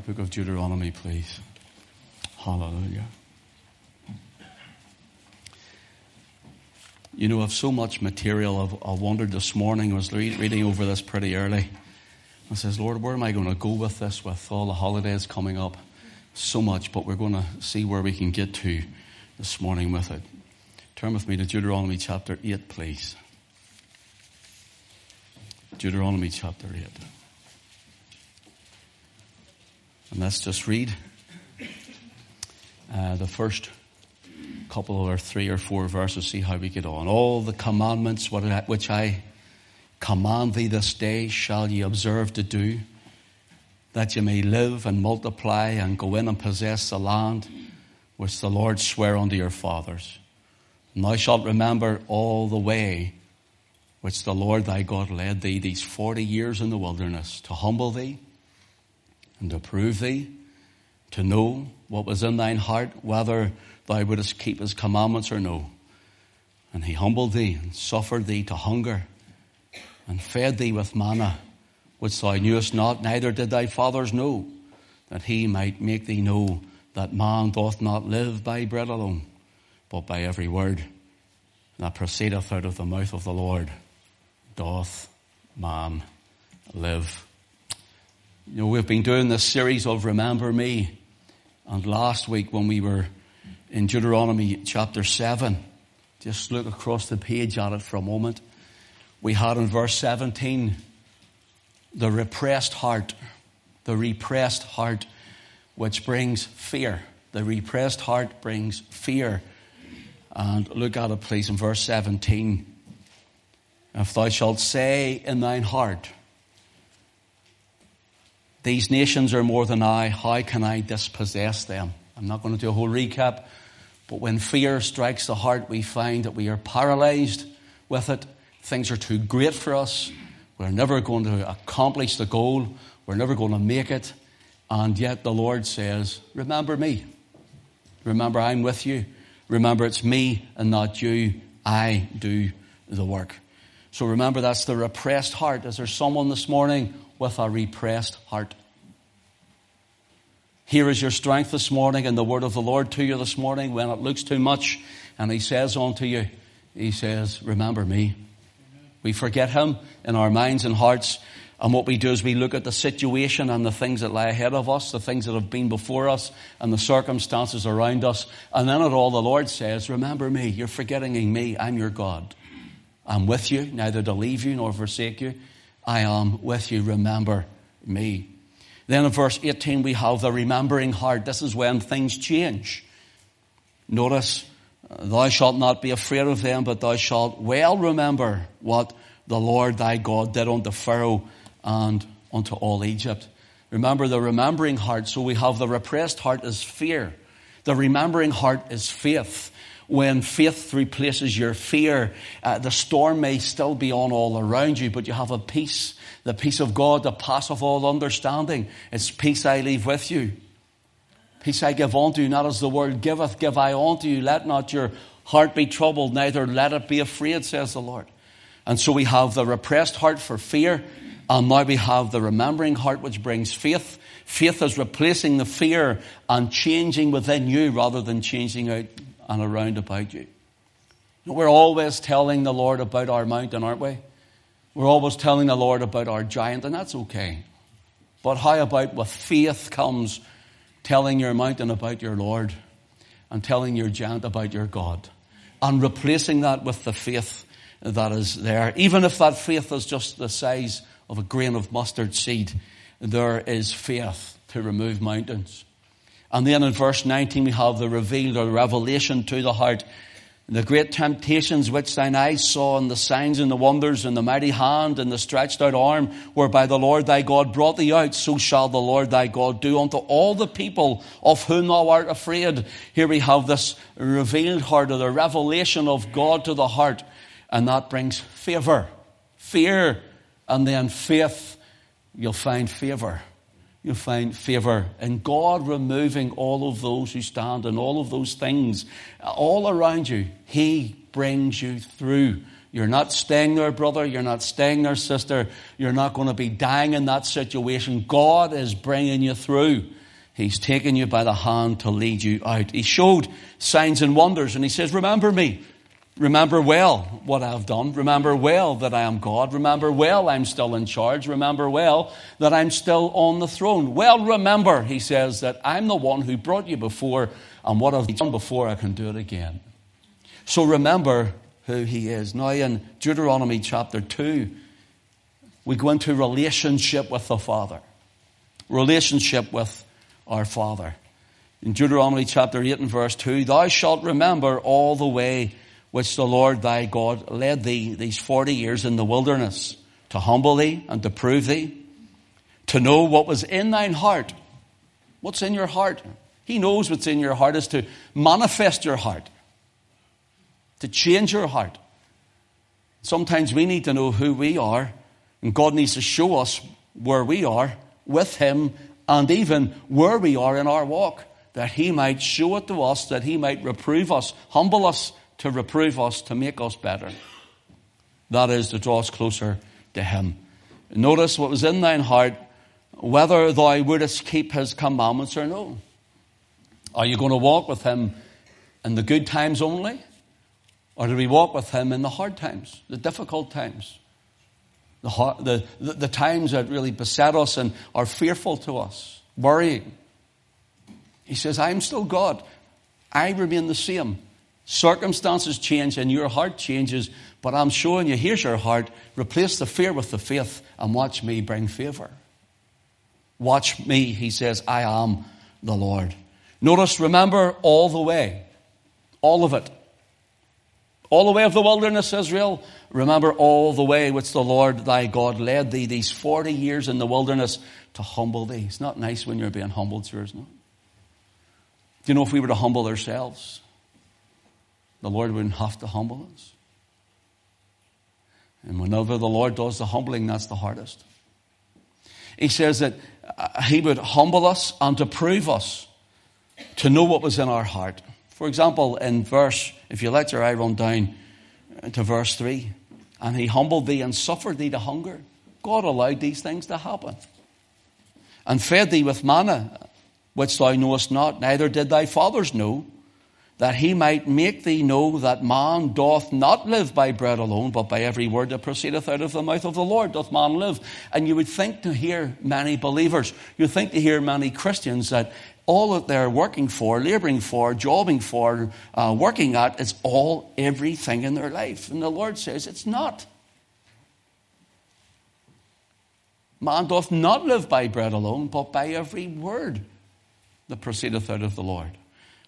The book of Deuteronomy, please. Hallelujah. You know, I've so much material. I've, I wondered this morning, I was reading over this pretty early. I says, Lord, where am I going to go with this with all the holidays coming up? So much, but we're going to see where we can get to this morning with it. Turn with me to Deuteronomy chapter 8, please. Deuteronomy chapter 8. And let's just read uh, the first couple or three or four verses, see how we get on. All the commandments which I command thee this day shall ye observe to do, that ye may live and multiply and go in and possess the land which the Lord sware unto your fathers. And thou shalt remember all the way which the Lord thy God led thee these forty years in the wilderness to humble thee and to prove thee, to know what was in thine heart, whether thou wouldst keep his commandments or no. And he humbled thee and suffered thee to hunger and fed thee with manna, which thou knewest not, neither did thy fathers know, that he might make thee know that man doth not live by bread alone, but by every word that proceedeth out of the mouth of the Lord doth man live. You know, we've been doing this series of Remember Me. And last week when we were in Deuteronomy chapter 7, just look across the page at it for a moment. We had in verse 17, the repressed heart, the repressed heart which brings fear. The repressed heart brings fear. And look at it please in verse 17. If thou shalt say in thine heart, these nations are more than I. How can I dispossess them? I'm not going to do a whole recap, but when fear strikes the heart, we find that we are paralyzed with it. Things are too great for us. We're never going to accomplish the goal. We're never going to make it. And yet the Lord says, Remember me. Remember, I'm with you. Remember, it's me and not you. I do the work. So remember, that's the repressed heart. Is there someone this morning with a repressed heart. Here is your strength this morning and the word of the Lord to you this morning when it looks too much. And he says unto you, he says, remember me. We forget him in our minds and hearts. And what we do is we look at the situation and the things that lie ahead of us, the things that have been before us, and the circumstances around us. And then at all, the Lord says, Remember me. You're forgetting me. I'm your God. I'm with you, neither to leave you nor forsake you. I am with you. Remember me. Then in verse 18, we have the remembering heart. This is when things change. Notice, thou shalt not be afraid of them, but thou shalt well remember what the Lord thy God did unto Pharaoh and unto all Egypt. Remember the remembering heart. So we have the repressed heart is fear. The remembering heart is faith when faith replaces your fear, uh, the storm may still be on all around you, but you have a peace, the peace of God the that passeth all understanding. It's peace I leave with you. Peace I give unto you, not as the world giveth, give I unto you. Let not your heart be troubled, neither let it be afraid, says the Lord. And so we have the repressed heart for fear, and now we have the remembering heart which brings faith. Faith is replacing the fear and changing within you rather than changing out and around about you. We're always telling the Lord about our mountain, aren't we? We're always telling the Lord about our giant, and that's okay. But how about with faith comes telling your mountain about your Lord and telling your giant about your God and replacing that with the faith that is there. Even if that faith is just the size of a grain of mustard seed, there is faith to remove mountains. And then in verse 19 we have the revealed or revelation to the heart. The great temptations which thine eyes saw and the signs and the wonders and the mighty hand and the stretched out arm whereby the Lord thy God brought thee out, so shall the Lord thy God do unto all the people of whom thou art afraid. Here we have this revealed heart or the revelation of God to the heart and that brings favor, fear, and then faith. You'll find favor you'll find favor. And God removing all of those who stand and all of those things all around you, He brings you through You're not staying there, brother. You're not staying there, sister. You're not going to be dying in that situation. God is bringing you through. He's taking you by the hand to lead you out. He showed signs and wonders and he says, remember me. Remember well what I've done. Remember well that I am God. Remember well I'm still in charge. Remember well that I'm still on the throne. Well, remember, he says, that I'm the one who brought you before and what I've done before I can do it again. So remember who he is. Now in Deuteronomy chapter 2, we go into relationship with the Father. Relationship with our Father. In Deuteronomy chapter 8 and verse 2, thou shalt remember all the way which the Lord thy God led thee these 40 years in the wilderness to humble thee and to prove thee, to know what was in thine heart. What's in your heart? He knows what's in your heart is to manifest your heart, to change your heart. Sometimes we need to know who we are, and God needs to show us where we are with Him and even where we are in our walk, that He might show it to us, that He might reprove us, humble us to reprove us, to make us better. That is to draw us closer to Him. Notice what was in thine heart, whether thou wouldest keep His commandments or no. Are you going to walk with Him in the good times only? Or do we walk with Him in the hard times, the difficult times, the, the, the, the times that really beset us and are fearful to us, worrying? He says, I'm still God. I remain the same. Circumstances change and your heart changes, but I'm showing you here's your heart. Replace the fear with the faith and watch me bring favor. Watch me, he says, I am the Lord. Notice, remember all the way, all of it. All the way of the wilderness, Israel. Remember all the way which the Lord thy God led thee these 40 years in the wilderness to humble thee. It's not nice when you're being humbled, sir, isn't it? Do you know if we were to humble ourselves, the Lord wouldn't have to humble us. And whenever the Lord does the humbling, that's the hardest. He says that uh, He would humble us and to prove us, to know what was in our heart. For example, in verse, if you let your eye run down to verse 3, and He humbled thee and suffered thee to hunger. God allowed these things to happen. And fed thee with manna, which thou knowest not, neither did thy fathers know that he might make thee know that man doth not live by bread alone, but by every word that proceedeth out of the mouth of the Lord doth man live. And you would think to hear many believers, you think to hear many Christians that all that they're working for, laboring for, jobbing for, uh, working at is all everything in their life. And the Lord says it's not. Man doth not live by bread alone, but by every word that proceedeth out of the Lord.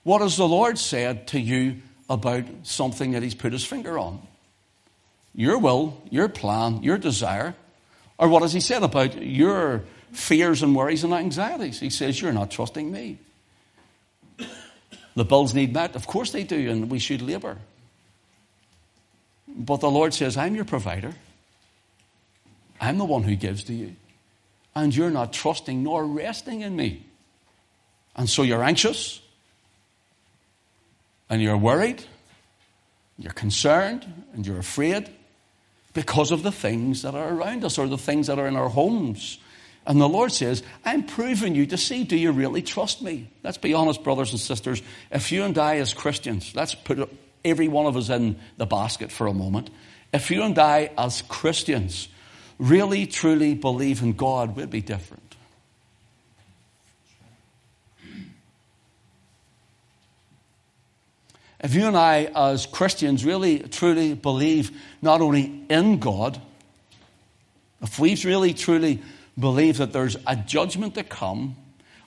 What has the Lord said to you about something that He's put His finger on? Your will, your plan, your desire. Or what has He said about your fears and worries and anxieties? He says, You're not trusting me. The bills need met. Of course they do, and we should labor. But the Lord says, I'm your provider. I'm the one who gives to you. And you're not trusting nor resting in me. And so you're anxious and you're worried, you're concerned, and you're afraid because of the things that are around us or the things that are in our homes. And the Lord says, I'm proving you to see, do you really trust me? Let's be honest, brothers and sisters. If you and I, as Christians, let's put every one of us in the basket for a moment. If you and I, as Christians, really truly believe in God, we'll be different. If you and I, as Christians, really truly believe not only in God, if we really truly believe that there's a judgment to come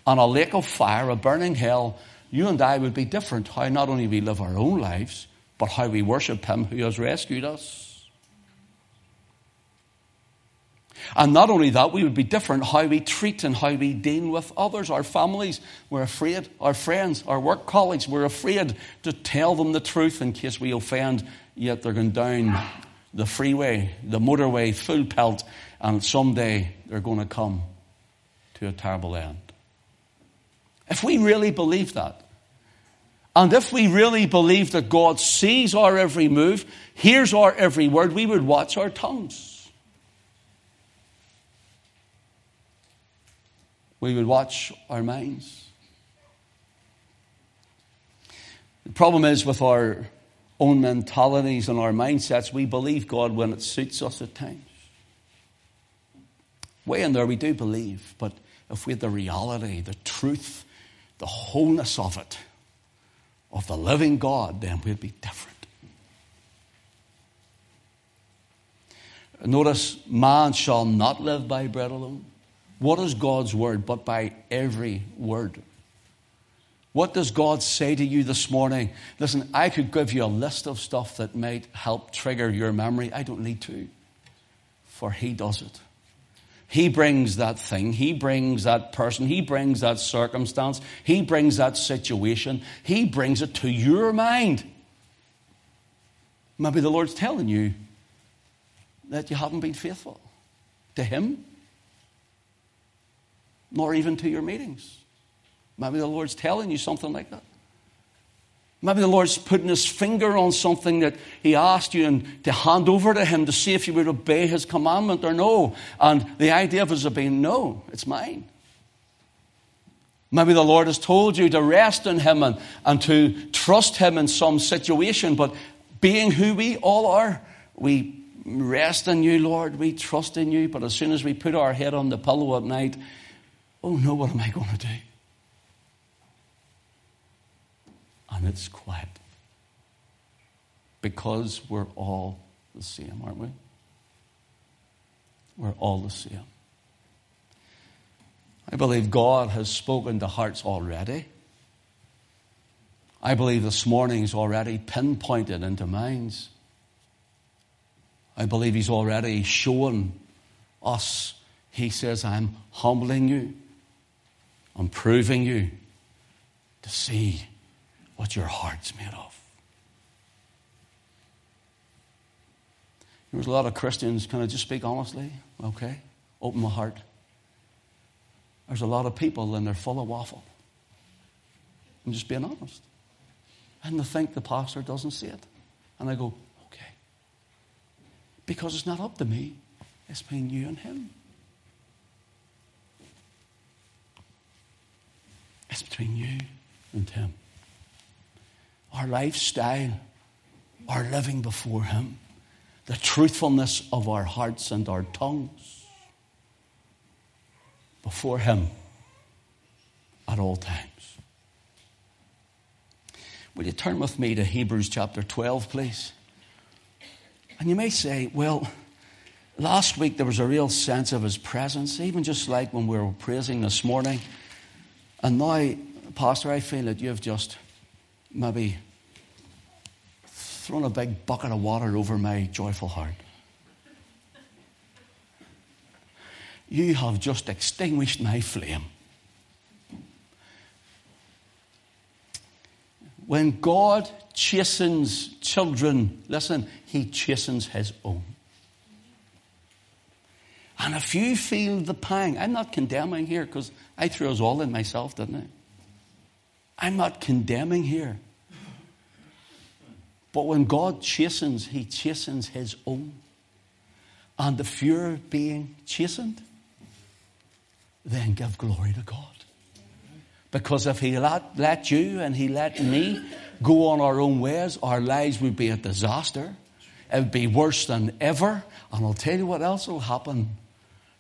on a lake of fire, a burning hell, you and I would be different. How not only we live our own lives, but how we worship Him who has rescued us. And not only that, we would be different how we treat and how we deal with others, our families. We're afraid, our friends, our work colleagues, we're afraid to tell them the truth in case we offend, yet they're going down the freeway, the motorway, full pelt, and someday they're going to come to a terrible end. If we really believe that, And if we really believe that God sees our every move, hears our every word, we would watch our tongues. We would watch our minds. The problem is with our own mentalities and our mindsets, we believe God when it suits us at times. Way in there, we do believe, but if we had the reality, the truth, the wholeness of it, of the living God, then we'd be different. Notice, man shall not live by bread alone. What is God's word but by every word? What does God say to you this morning? Listen, I could give you a list of stuff that might help trigger your memory. I don't need to, for He does it. He brings that thing. He brings that person. He brings that circumstance. He brings that situation. He brings it to your mind. Maybe the Lord's telling you that you haven't been faithful to Him, nor even to your meetings. Maybe the Lord's telling you something like that. Maybe the Lord's putting his finger on something that he asked you and to hand over to him to see if you would obey his commandment or no. And the idea of it obeying, no, it's mine. Maybe the Lord has told you to rest in him and, and to trust him in some situation, but being who we all are, we rest in you, Lord, we trust in you, but as soon as we put our head on the pillow at night, oh no, what am I going to do? and it's quiet. Because we're all the same, aren't we? We're all the same. I believe God has spoken to hearts already. I believe this morning He's already pinpointed into minds. I believe He's already shown us. He says, I'm humbling you, I'm proving you to see what your heart's made of. There's a lot of Christians, can I just speak honestly? Okay? Open my heart. There's a lot of people and they're full of waffle. I'm just being honest. And they think the pastor doesn't see it. And I go, okay. Because it's not up to me, it's between you and him. It's between you and him our lifestyle, our living before Him, the truthfulness of our hearts and our tongues before Him at all times. Will you turn with me to Hebrews chapter 12, please? And you may say, well, last week there was a real sense of His presence, even just like when we were praising this morning. And now, Pastor, I feel that you've just maybe thrown a big bucket of water over my joyful heart. You have just extinguished my flame. When God chastens children, listen, He chastens His own. And if you feel the pang, I'm not condemning here because I threw us all in myself, didn't I? I'm not condemning here. But when God chastens, He chastens His own. And if you're being chastened, then give glory to God. Because if He let, let you and He let me go on our own ways, our lives would be a disaster. It would be worse than ever. And I'll tell you what else will happen.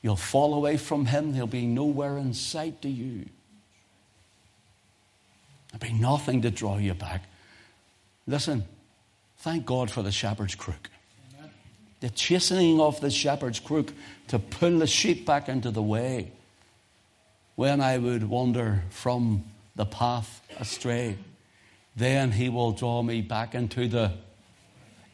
You'll fall away from Him. He'll be nowhere in sight to you. There'll be nothing to draw you back. Listen, Thank God for the shepherd's crook. The chastening of the shepherd's crook to pull the sheep back into the way when I would wander from the path astray. Then he will draw me back into the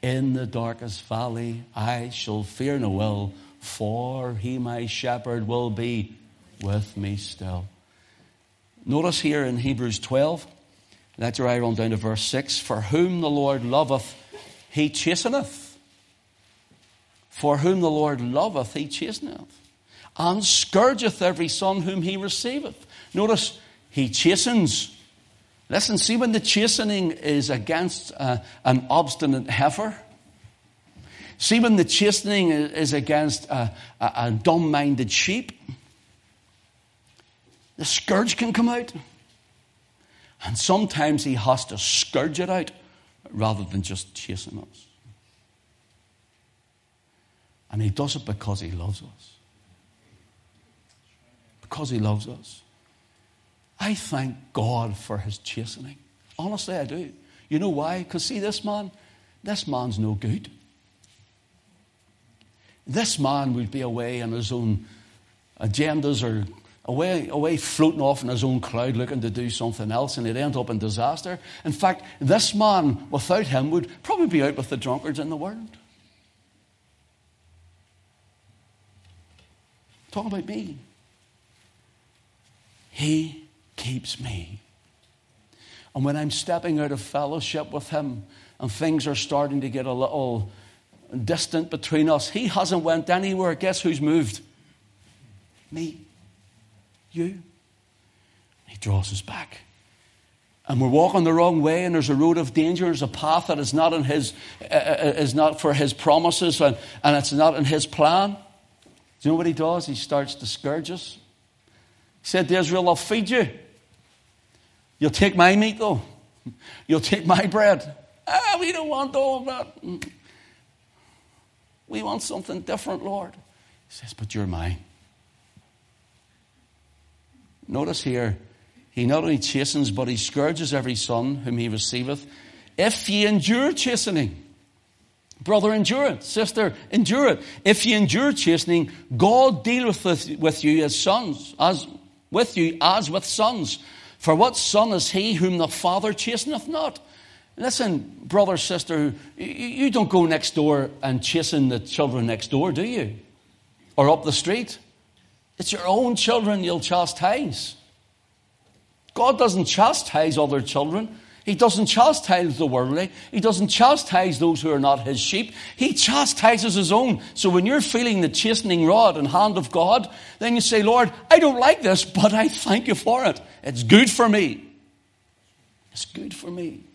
in the darkest valley I shall fear no ill, for he my shepherd will be with me still. Notice here in Hebrews 12, let's right on down to verse 6 For whom the Lord loveth, he chasteneth. For whom the Lord loveth, he chasteneth. And scourgeth every son whom he receiveth. Notice, he chastens. Listen, see when the chastening is against uh, an obstinate heifer. See when the chastening is against a, a, a dumb minded sheep. The scourge can come out. And sometimes he has to scourge it out rather than just chasing us. And he does it because he loves us. Because he loves us. I thank God for his chastening. Honestly, I do. You know why? Because, see, this man, this man's no good. This man would be away in his own agendas or away, away floating off in his own cloud looking to do something else, and he'd end up in disaster. In fact, this man, without him, would probably be out with the drunkards in the world. Talk about me. He keeps me. And when I'm stepping out of fellowship with him and things are starting to get a little distant between us, he hasn't went anywhere. Guess who's moved? Me. You. He draws us back. And we're walking the wrong way, and there's a road of danger, there's a path that is not in his, uh, uh is not for his promises, and, and it's not in his plan. Do you know what he does? He starts to scourge us. He said to Israel, I'll feed you. You'll take my meat, though. You'll take my bread. Ah, we don't want all of that. We want something different, Lord. He says, But you're mine. Notice here, he not only chastens, but he scourges every son whom he receiveth. If ye endure chastening, Brother, endure it. Sister, endure it. If ye endure chastening, God dealeth with, you as sons, as with you as with sons. For what son is he whom the Father chasteneth not? Listen, brother, sister, you don't go next door and chasing the children next door, do you? Or up the street. It's your own children you'll chastise. God doesn't chastise other children. He doesn't chastise the worldly. He doesn't chastise those who are not his sheep. He chastises his own. So when you're feeling the chastening rod and hand of God, then you say, Lord, I don't like this, but I thank you for it. It's good for me. It's good for me.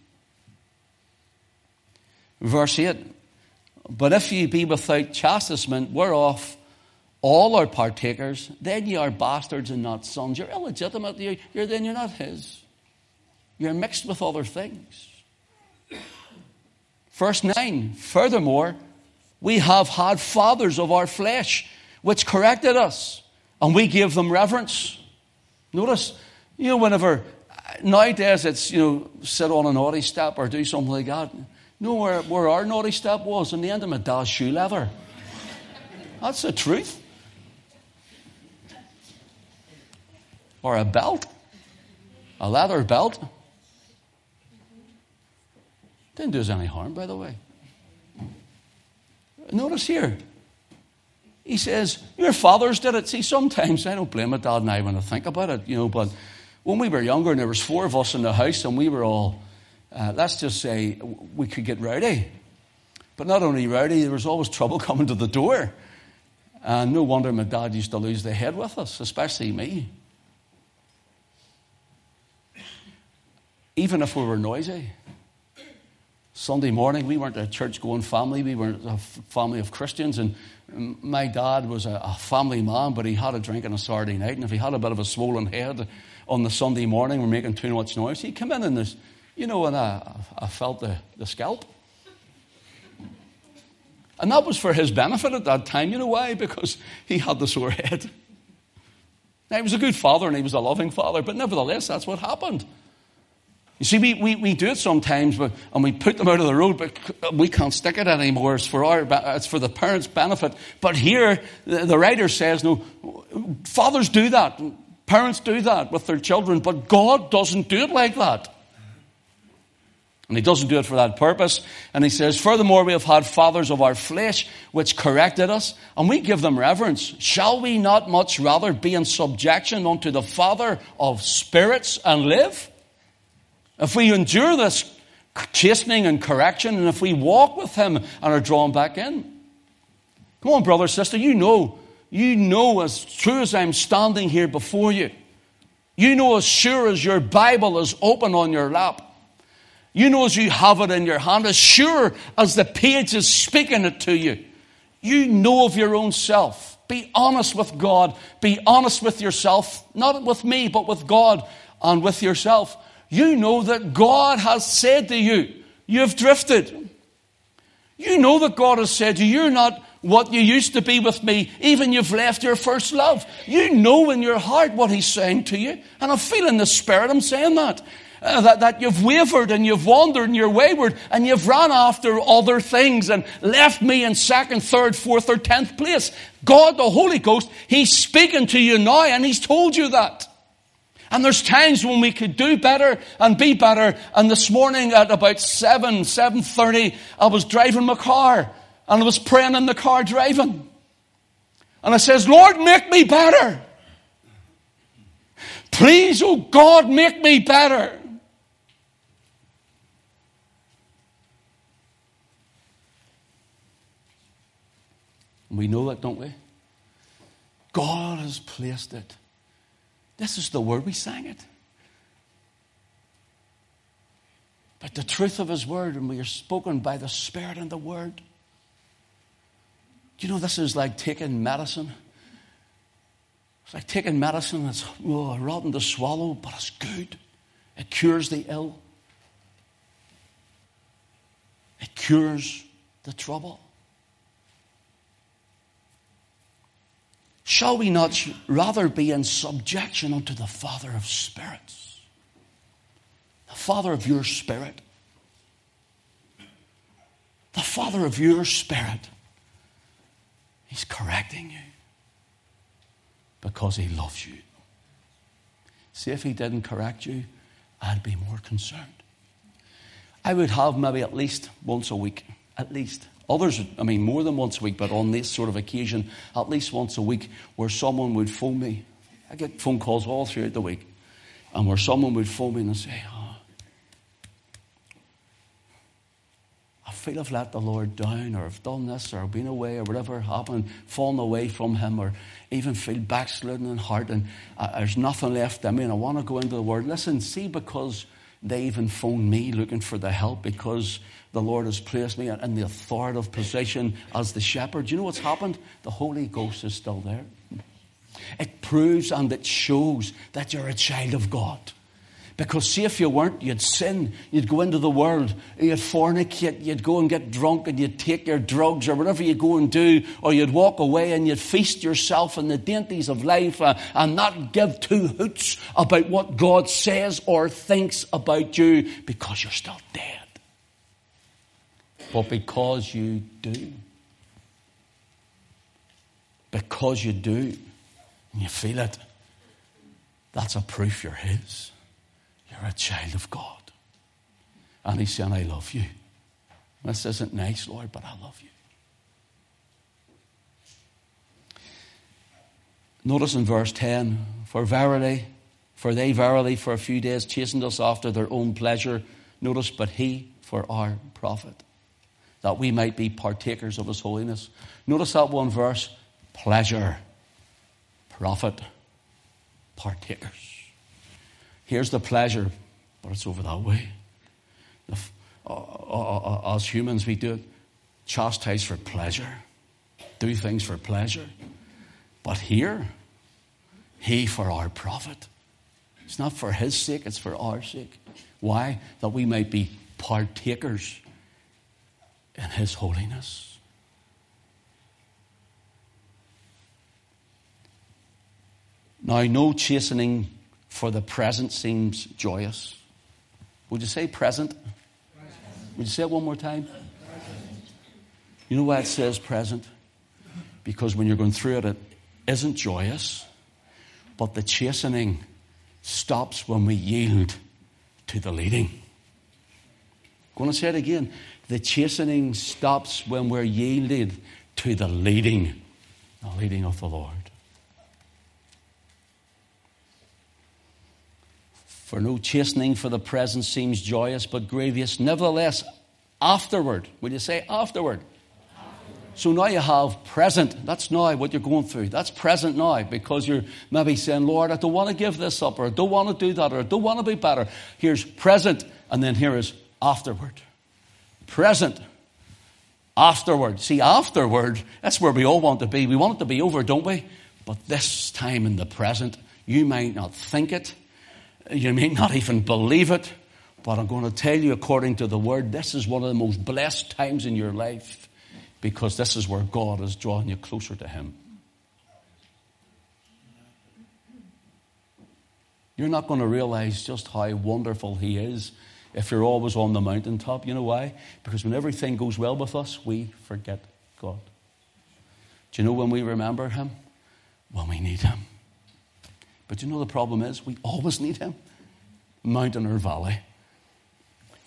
Verse 8 But if ye be without chastisement, whereof all are partakers, then ye are bastards and not sons. You're illegitimate. You're, you're then you're not his. You're mixed with other things. Verse 9 Furthermore, we have had fathers of our flesh which corrected us, and we gave them reverence. Notice, you know, whenever nowadays it's, you know, sit on an naughty step or do something like that. Know where, where our naughty step was? In the end of my dad's shoe leather. That's the truth. Or a belt. A leather belt. Didn't do us any harm, by the way. Notice here, he says, Your fathers did it. See, sometimes I don't blame my dad and I when I think about it, you know, but when we were younger and there was four of us in the house and we were all, uh, let's just say, we could get rowdy. But not only rowdy, there was always trouble coming to the door. And no wonder my dad used to lose the head with us, especially me. Even if we were noisy. Sunday morning, we weren't a church going family, we weren't a family of Christians. And my dad was a, a, family man, but he had a drink on a Saturday night. And if he had a bit of a swollen head on the Sunday morning, we're making too much noise, he'd come in and this, you know, and I, I felt the, the scalp. And that was for his benefit at that time. You know why? Because he had the sore head. Now, he was a good father and he was a loving father, but nevertheless, that's what happened. You see, we, we, we do it sometimes, but, and we put them out of the road, but uh, we can't stick it anymore. It's for, our, it's for the parents' benefit. But here, the, the writer says, no, fathers do that. Parents do that with their children, but God doesn't do it like that. And he doesn't do it for that purpose. And he says, Furthermore, we have had fathers of our flesh which corrected us, and we give them reverence. Shall we not much rather be in subjection unto the Father of spirits and live? If we endure this chastening and correction, and if we walk with Him and are drawn back in. Come on, brother, sister, you know, you know as true as I'm standing here before you, You know as sure as your Bible is open on your lap. You know as you have it in your hand, as sure as the page is speaking it to you. You know of your own self. Be honest with God. Be honest with yourself. Not with me, but with God and with yourself. You know that God has said to you, you've drifted. You know that God has said to you, you're not what you used to be with me, even you've left your first love. You know in your heart what He's saying to you. And I feel in the Spirit I'm saying that. Uh, that, that you've wavered and you've wandered and you're wayward and you've run after other things and left me in second, third, fourth, or tenth place. God, the Holy Ghost, He's speaking to you now and He's told you that. And there's times when we could do better and be better. And this morning at about 7, 7.30, I was driving my car and I was praying in the car driving. And I says, Lord, make me better. Please, oh God, make me better. We know that, don't we? God has placed it. This is the word we sang it. But the truth of His word, and we are spoken by the Spirit and the word. Do you know this is like taking medicine? It's like taking medicine that's oh, rotten to swallow, but it's good. It cures the ill, it cures the trouble. Shall we not rather be in subjection unto the Father of spirits? The Father of your spirit. The Father of your spirit. He's correcting you because He loves you. See, if He didn't correct you, I'd be more concerned. I would have maybe at least once a week, at least Others, I mean, more than once a week, but on this sort of occasion, at least once a week, where someone would phone me. I get phone calls all throughout the week, and where someone would phone me and say, oh, I feel I've let the Lord down, or I've done this, or I've been away, or whatever happened, fallen away from Him, or even feel backslidden in heart, and uh, there's nothing left in me, and I want to go into the Word. Listen, see, because they even phone me looking for the help because the Lord has placed me in the authoritative position as the shepherd. Do you know what's happened? The Holy Ghost is still there. It proves and it shows that you're a child of God. Because see, if you weren't, you'd sin, you'd go into the world, you'd fornicate, you'd go and get drunk, and you'd take your drugs or whatever you go and do, or you'd walk away and you'd feast yourself on the dainties of life uh, and not give two hoots about what God says or thinks about you because you're still dead. But because you do, because you do, and you feel it, that's a proof you're His. You're a child of God. And he's saying, I love you. This isn't nice, Lord, but I love you. Notice in verse 10 For verily, for they verily for a few days chastened us after their own pleasure. Notice, but he for our profit, that we might be partakers of his holiness. Notice that one verse pleasure, profit, partakers. Here's the pleasure, but it's over that way. If, uh, uh, uh, as humans, we do it, chastise for pleasure, do things for pleasure. But here, He for our profit. It's not for His sake, it's for our sake. Why? That we might be partakers in His holiness. Now, no chastening for the present seems joyous. Would you say present? present. Would you say it one more time? Present. You know why it says present? Because when you're going through it, it isn't joyous, but the chastening stops when we yield to the leading. I'm going to say it again. The chastening stops when we're yielded to the leading, the leading of the Lord. For no chastening for the present seems joyous, but grievous. Nevertheless, afterward, will you say afterward? afterward. So now you have present. That's now what you're going through. That's present now because you're maybe saying, Lord, I don't want to give this up or I don't want to do that or I don't want to be better. Here's present and then here is afterward. Present. Afterward. See, afterward, that's where we all want to be. We want it to be over, don't we? But this time in the present, you might not think it. You may not even believe it. But I'm going to tell you, according to the word, this is one of the most blessed times in your life because this is where God is drawing you closer to Him. You're not going to realize just how wonderful He is if you're always on the mountaintop. You know why? Because when everything goes well with us, we forget God. Do you know when we remember Him? When we need Him. But you know the problem is, we always need Him, mountain or valley.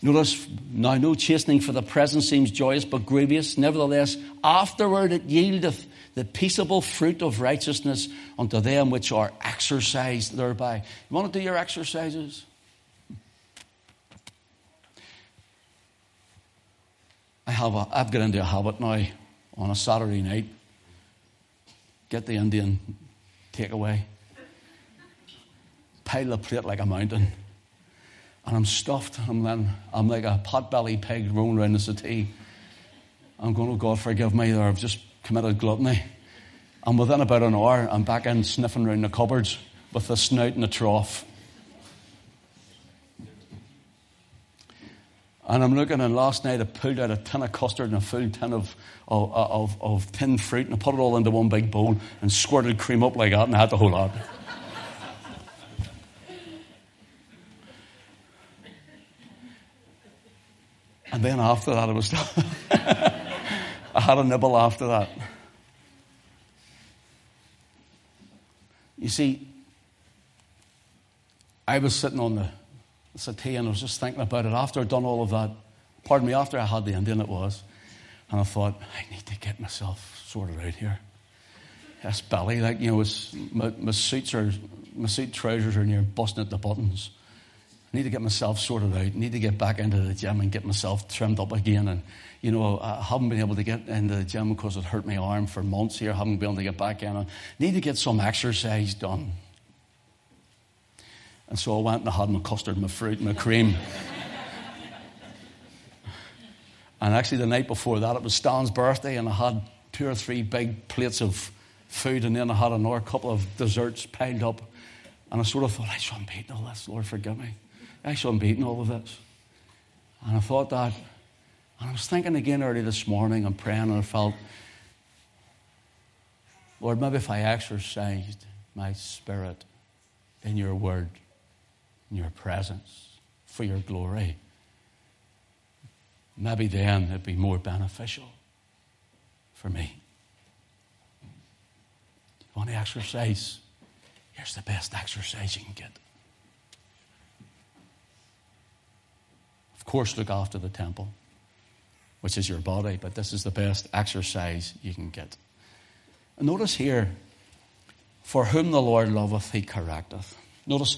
Notice, now no chastening for the present seems joyous but grievous. Nevertheless, afterward it yieldeth the peaceable fruit of righteousness unto them which are exercised thereby. You want to do your exercises? Have a, I've got into a habit now on a Saturday night. Get the Indian takeaway. Pile the plate like a mountain and I'm stuffed. I'm, then, I'm like a pot-bellied pig rolling around the settee. I'm going, oh God, forgive me there. I've just committed gluttony. And within about an hour, I'm back in sniffing around the cupboards with the snout in the trough. And I'm looking, and last night I pulled out a tin of custard and a full tin of, of, of, of fruit, and I put it all into one big bowl and squirted cream up like that, and I had the whole lot. And then after that, I was, I had a nibble after that. You see, I was sitting on the settee and I was just thinking about it after I'd done all of that. Pardon me, after I had the Indian, it was. And I thought, I need to get myself sorted out here. This belly, like, you know, my, my suits are, my suit trousers are near busting at the buttons. I need to get myself sorted out. I need to get back into the gym and get myself trimmed up again. And, you know, I haven't been able to get into the gym because it hurt my arm for months here. I haven't been able to get back in. I need to get some exercise done. And so I went and I had my custard, my fruit, and my cream. and actually, the night before that, it was Stan's birthday, and I had two or three big plates of food, and then I had another couple of desserts piled up. And I sort of thought, I shouldn't be eating all this, Lord, forgive me. I shouldn't be eating all of this. And I thought that, and I was thinking again early this morning and praying, and I felt, Lord, maybe if I exercised my spirit in your word, in your presence, for your glory, maybe then it'd be more beneficial for me. You want to exercise? Here's the best exercise you can get. Of course, look after the temple, which is your body, but this is the best exercise you can get. Notice here, for whom the Lord loveth, he correcteth. Notice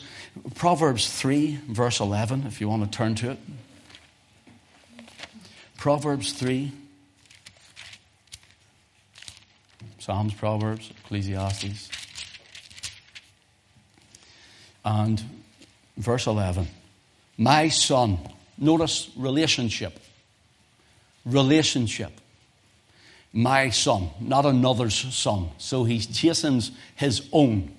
Proverbs 3, verse 11, if you want to turn to it. Proverbs 3. Psalms, Proverbs, Ecclesiastes. And verse 11. My son, Notice relationship. Relationship. My son, not another's son. So he chastens his own.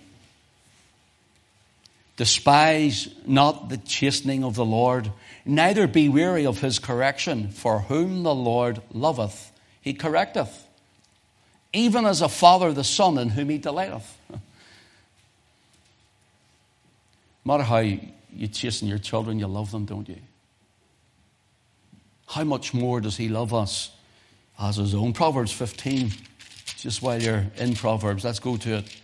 Despise not the chastening of the Lord, neither be weary of his correction, for whom the Lord loveth, he correcteth. Even as a father the son in whom he delighteth. no matter how you chasten your children, you love them, don't you? how much more does he love us as his own? Proverbs 15. Just while you're in Proverbs, let's go to it.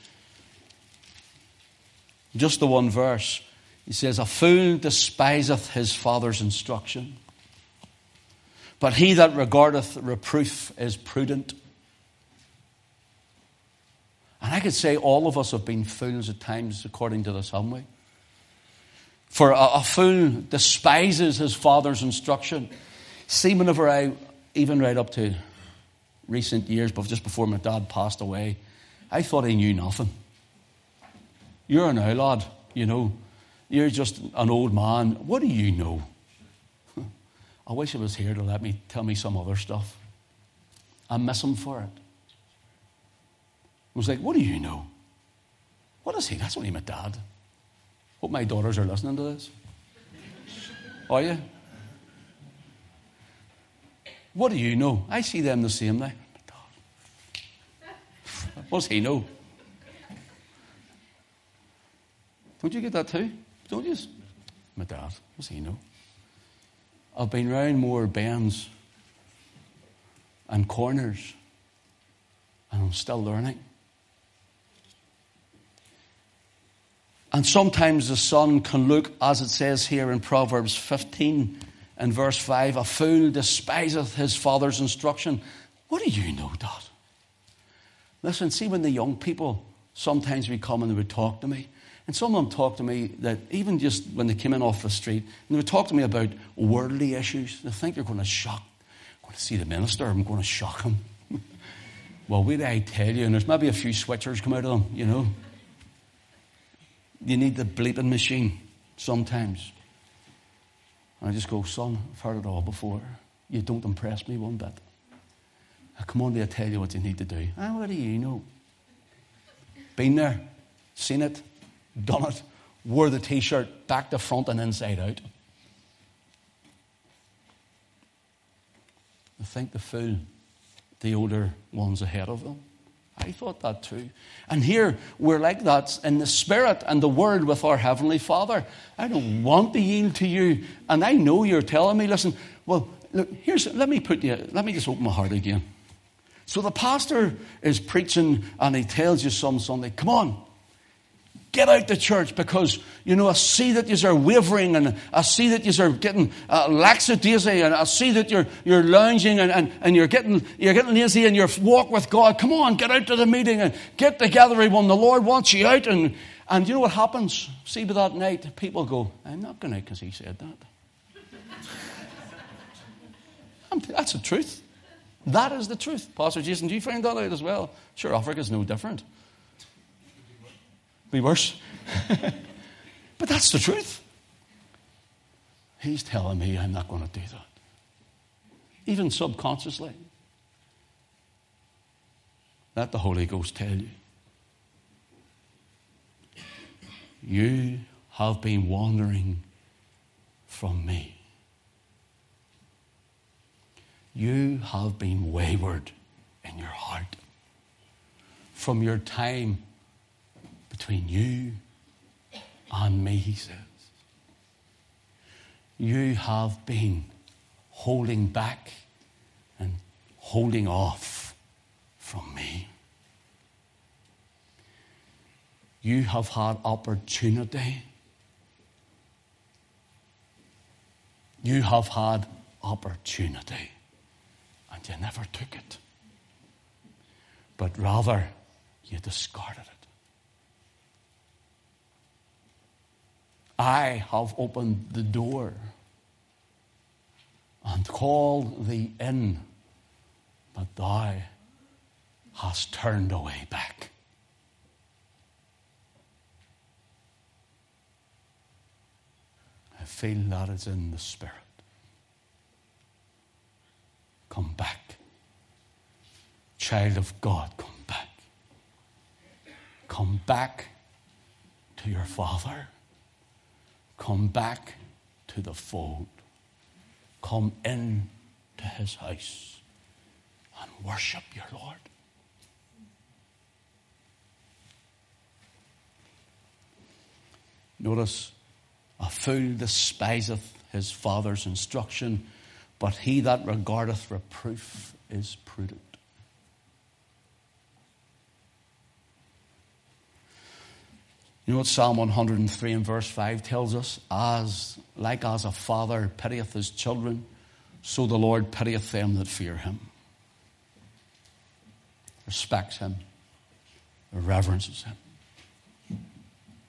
Just the one verse. He says, A fool despiseth his father's instruction, but he that regardeth reproof is prudent. And I could say all of us have been fools at times, according to this, haven't we? For a, a fool despises his father's instruction. See, whenever I even right up to recent years, but just before my dad passed away, I thought he knew nothing. You're an old lad, you know. You're just an old man. What do you know? I wish he was here to let me tell me some other stuff. I miss him for it. I was like, What do you know? What is he? That's only my dad. Hope my daughters are listening to this. Are you? What do you know? I see them the same. What does he know? Don't you get that too? Don't you? My dad. what's he know? I've been round more bends and corners, and I'm still learning. And sometimes the son can look, as it says here in Proverbs 15 and verse 5, a fool despiseth his father's instruction. What do you know, Dad? Listen, see when the young people sometimes would come and they would talk to me, and some of them talk to me that even just when they came in off the street, and they would talk to me about worldly issues. They think you're going to shock, I'm going to see the minister, I'm going to shock him. well, wait I tell you, and there's maybe a few switchers come out of them, you know. You need the bleeping machine sometimes. And I just go, son, I've heard it all before. You don't impress me one bit. I come on to tell you what you need to do. Ah, what do you know? Been there, seen it, done it, wore the t shirt back to front and inside out. I think the fool, the older ones ahead of them. I thought that too. And here we're like that in the Spirit and the Word with our Heavenly Father. I don't want to yield to you. And I know you're telling me, listen, well, look, here's, let me put you, let me just open my heart again. So the pastor is preaching and he tells you some Sunday, come on, Get out the church because, you know, I see that you are wavering and I see that you are getting uh, lackadaisy and I see that you're, you're lounging and, and, and you're, getting, you're getting lazy in your walk with God. Come on, get out to the meeting and get together everyone. The Lord wants you out. And, and you know what happens? See, by that night, people go, I'm not going out because he said that. That's the truth. That is the truth. Pastor Jason, do you find that out as well? Sure, Africa's no different be worse. but that's the truth. He's telling me I'm not going to do that. Even subconsciously. Let the Holy Ghost tell you. You have been wandering from me. You have been wayward in your heart from your time between you and me, he says. You have been holding back and holding off from me. You have had opportunity. You have had opportunity and you never took it, but rather you discarded it. I have opened the door and called thee in, but thou hast turned away back. I feel that it's in the Spirit. Come back. Child of God, come back. Come back to your Father. Come back to the fold. Come in to his house and worship your Lord. Notice, a fool despiseth his father's instruction, but he that regardeth reproof is prudent. You know what Psalm 103 and verse 5 tells us? As, like as a father pitieth his children, so the Lord pitieth them that fear him. Respects him, reverences him.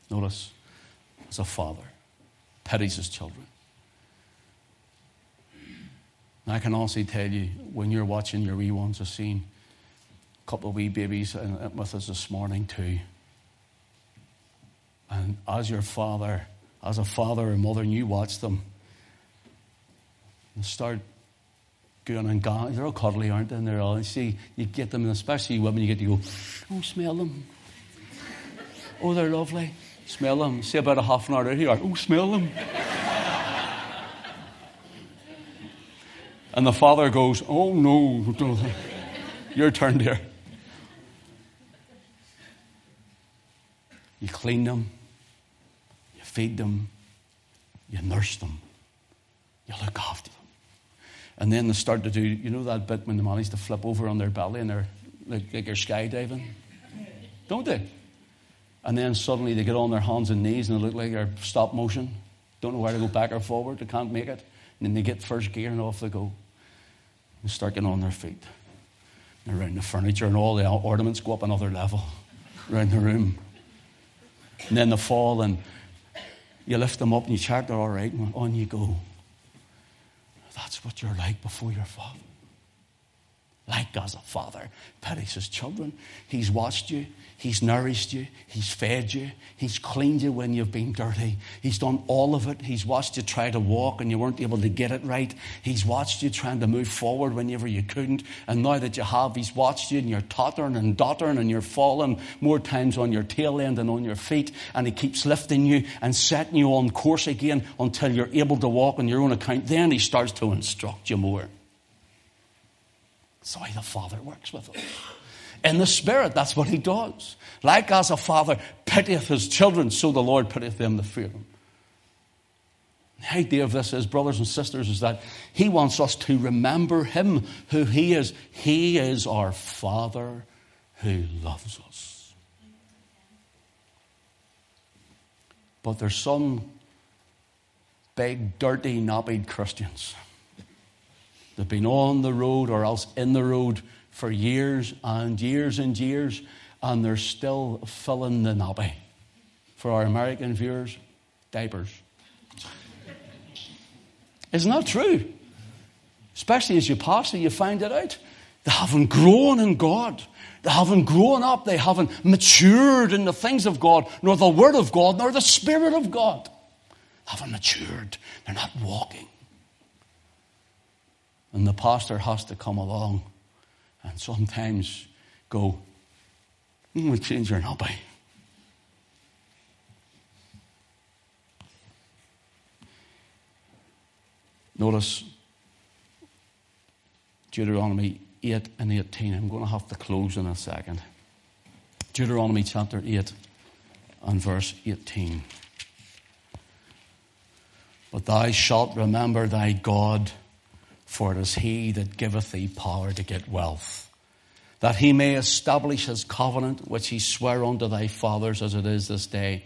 Notice, as a father pities his children. And I can honestly tell you, when you're watching your wee ones, I've seen a couple of wee babies with us this morning too. And as your father, as a father or mother, and you watch them, and start going and going. They're all cuddly, aren't they? And they're all, you see, you get them, and especially women, you get to go, oh, smell them. oh, they're lovely. Smell them. See about a half an hour here. Oh, smell them. and the father goes, oh, no. Your turn, dear. You clean them, you feed them, you nurse them, you look after them. And then they start to do, you know that bit when the manage to flip over on their belly and they're like, like they're skydiving? Don't they? And then suddenly they get on their hands and knees and they look like they're stop motion. Don't know where to go back or forward. They can't make it. And then they get first gear and off they go. And start getting on their feet. And around the furniture and all the ornaments go up another level around the room. And then they fall and you lift them up and you check they're all right and on you go. That's what you're like before your Father. Like as a father pities his children. He's watched you. He's nourished you. He's fed you. He's cleaned you when you've been dirty. He's done all of it. He's watched you try to walk and you weren't able to get it right. He's watched you trying to move forward whenever you couldn't. And now that you have, He's watched you and you're tottering and dottering and you're falling more times on your tail end than on your feet. And He keeps lifting you and setting you on course again until you're able to walk on your own account. Then He starts to instruct you more. That's the way the Father works with us. In the Spirit, that's what He does. Like as a father pitieth his children, so the Lord pitieth them that fear Him. The idea of this is, brothers and sisters, is that He wants us to remember Him, who He is. He is our Father who loves us. But there's some big, dirty, knobbied Christians They've been on the road or else in the road for years and years and years, and they're still filling the nobby. For our American viewers, diapers. Isn't that true? Especially as you pastor, you find it out. They haven't grown in God. They haven't grown up. They haven't matured in the things of God, nor the Word of God, nor the Spirit of God. They haven't matured. They're not walking. And the pastor has to come along and sometimes go, mm, we'll change your nobby. Notice Deuteronomy 8 and 18. I'm going to have to close in a second. Deuteronomy chapter 8 and verse 18. But thou shalt remember thy God for it is he that giveth thee power to get wealth, that he may establish his covenant which he sware unto thy fathers as it is this day.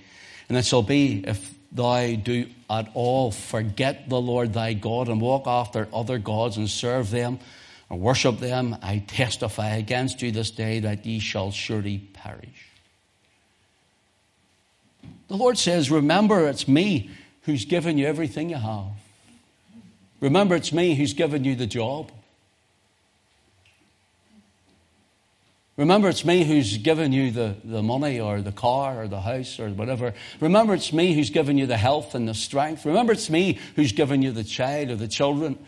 And it shall be, if thou do at all forget the Lord thy God and walk after other gods and serve them and worship them, I testify against you this day that ye shall surely perish. The Lord says, Remember, it's me who's given you everything you have. Remember, it's me who's given you the job. Remember, it's me who's given you the, the money or the car or the house or whatever. Remember, it's me who's given you the health and the strength. Remember, it's me who's given you the child or the children.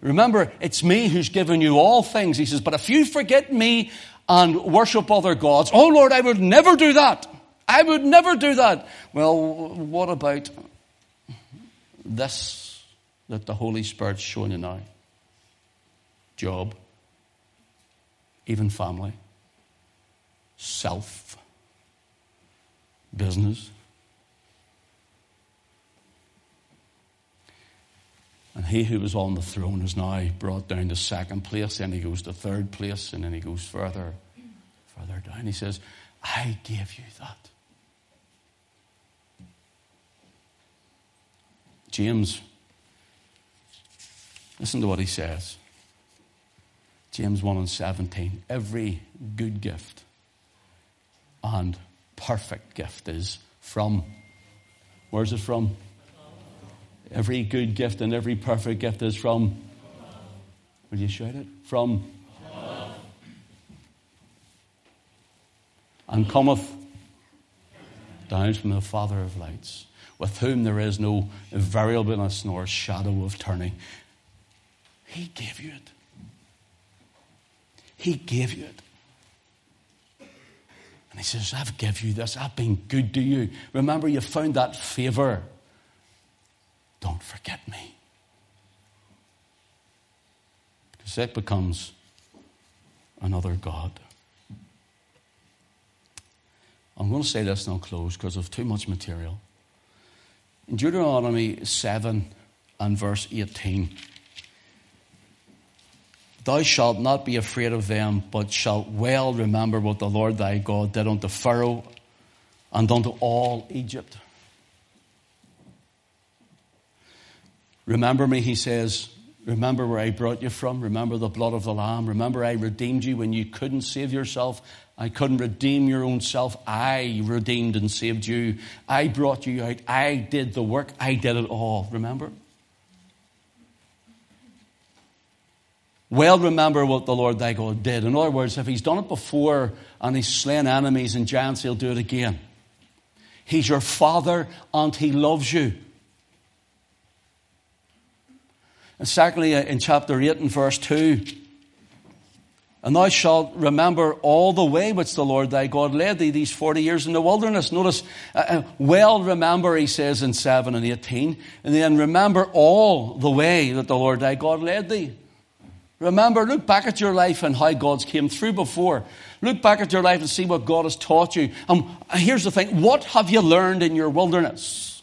Remember, it's me who's given you all things. He says, but if you forget me and worship other gods, oh Lord, I would never do that. I would never do that. Well, what about this that the Holy Spirit's showing you now. Job, even family, self, business. And he who was on the throne is now brought down to second place, and he goes to third place, and then he goes further, further down. He says, I gave you that. James Listen to what he says. James 1 and 17. Every good gift and perfect gift is from. Where's it from? Every good gift and every perfect gift is from. Will you shout it? From. And cometh down from the Father of lights, with whom there is no variableness nor shadow of turning. He gave you it. He gave you it. And he says, I've given you this. I've been good to you. Remember, you found that favor. Don't forget me. Because it becomes another God. I'm going to say this and I'll close because of too much material. In Deuteronomy 7 and verse 18, Thou shalt not be afraid of them, but shalt well remember what the Lord thy God did unto Pharaoh and unto all Egypt. Remember me, he says. Remember where I brought you from. Remember the blood of the Lamb. Remember I redeemed you when you couldn't save yourself. I couldn't redeem your own self. I redeemed and saved you. I brought you out. I did the work. I did it all. Remember? Well remember what the Lord thy God did. In other words, if he's done it before and he's slain enemies and giants, he'll do it again. He's your father and he loves you. And secondly, uh, in chapter 8 and verse 2, and thou shalt remember all the way which the Lord thy God led thee these 40 years in the wilderness. Notice, uh, uh, well remember, he says in 7 and 18, and then remember all the way that the Lord thy God led thee. Remember, look back at your life and how God's came through before. Look back at your life and see what God has taught you. And here's the thing what have you learned in your wilderness?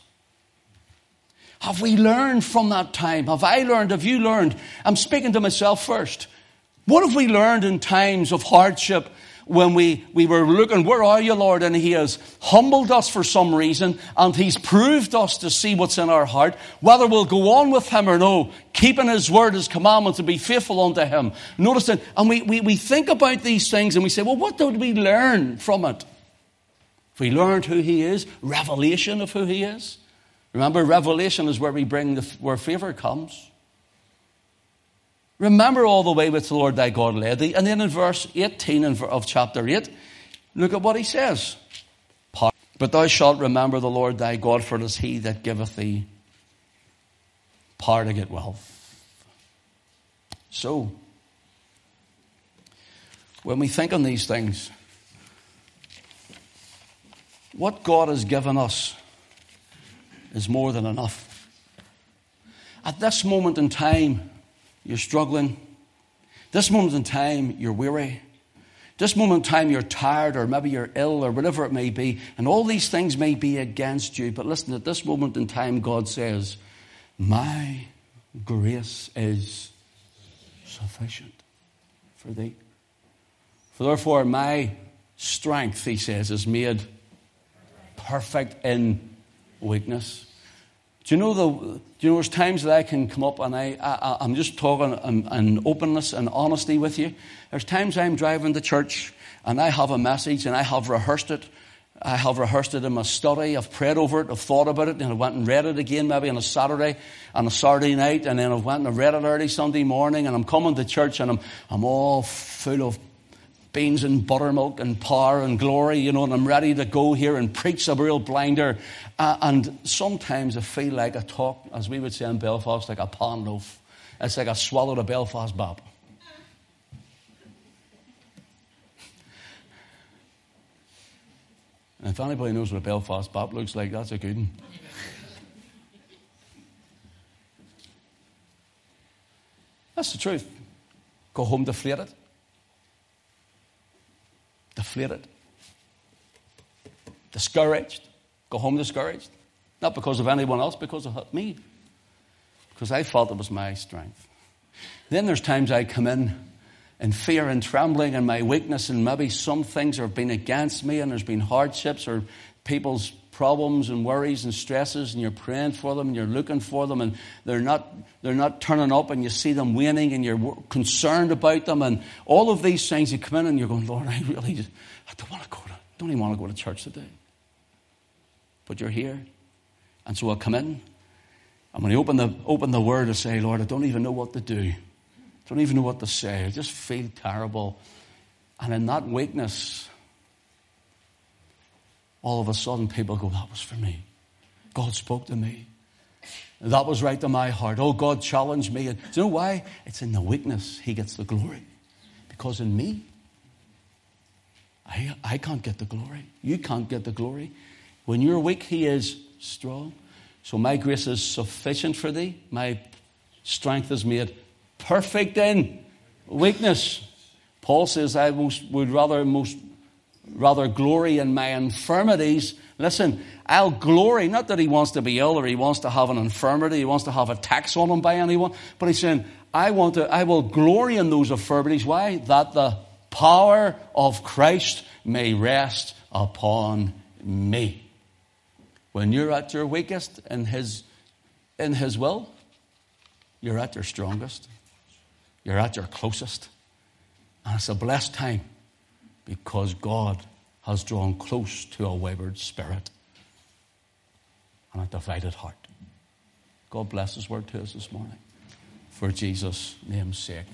Have we learned from that time? Have I learned? Have you learned? I'm speaking to myself first. What have we learned in times of hardship when we, we were looking, where are you, Lord? And He has humbled us for some reason, and He's proved us to see what's in our heart, whether we'll go on with Him or no, keeping His word, His commandment to be faithful unto Him. Notice that, and we, we, we think about these things and we say, well, what did we learn from it? If we learned who He is, revelation of who He is. Remember, revelation is where we bring the, where favor comes. Remember all the way which the Lord thy God led thee. And then in verse 18 of chapter 8, look at what he says. But thou shalt remember the Lord thy God, for it is he that giveth thee power to get wealth. So, when we think on these things, what God has given us is more than enough. At this moment in time, you're struggling. This moment in time, you're weary. This moment in time, you're tired, or maybe you're ill, or whatever it may be. And all these things may be against you. But listen, at this moment in time, God says, My grace is sufficient for thee. For therefore, my strength, he says, is made perfect in weakness. Do you know the? Do you know there's times that I can come up and I, I am just talking in, in openness and honesty with you. There's times I'm driving to church and I have a message and I have rehearsed it. I have rehearsed it in my study. I've prayed over it. I've thought about it. And I went and read it again, maybe on a Saturday, on a Saturday night. And then I went and I read it early Sunday morning. And I'm coming to church and I'm, I'm all full of beans and buttermilk and power and glory, you know, and I'm ready to go here and preach a real blinder. Uh, and sometimes I feel like I talk, as we would say in Belfast, like a pan loaf. It's like I swallowed a Belfast bap. And if anybody knows what a Belfast bap looks like, that's a good one. That's the truth. Go home deflated deflated, discouraged, go home discouraged. Not because of anyone else, because of me. Because I felt it was my strength. Then there's times I come in in fear and trembling and my weakness, and maybe some things have been against me, and there's been hardships or people's problems and worries and stresses, and you're praying for them, and you're looking for them, and they're not, they're not turning up, and you see them waning, and you're concerned about them, and all of these things, you come in and you're going, Lord, I really just, I don't want to go to, don't even want to go to church today. But you're here. And so I come in, and when I open the, open the word, I say, Lord, I don't even know what to do I don't even know what to say. I just feel terrible. And in that weakness, all of a sudden people go, That was for me. God spoke to me. That was right to my heart. Oh, God challenged me. And do you know why? It's in the weakness He gets the glory. Because in me, I, I can't get the glory. You can't get the glory. When you're weak, He is strong. So my grace is sufficient for thee. My strength is made perfect in weakness. Paul says, I most, would rather most rather glory in my infirmities. Listen, I'll glory, not that he wants to be ill or he wants to have an infirmity, he wants to have a tax on him by anyone, but he's saying, I want to, I will glory in those infirmities. Why? That the power of Christ may rest upon me. When you're at your weakest in his, in his will, you're at your strongest. You're at your closest. And it's a blessed time because God has drawn close to a wayward spirit and a divided heart. God bless His word to us this morning. For Jesus' name's sake.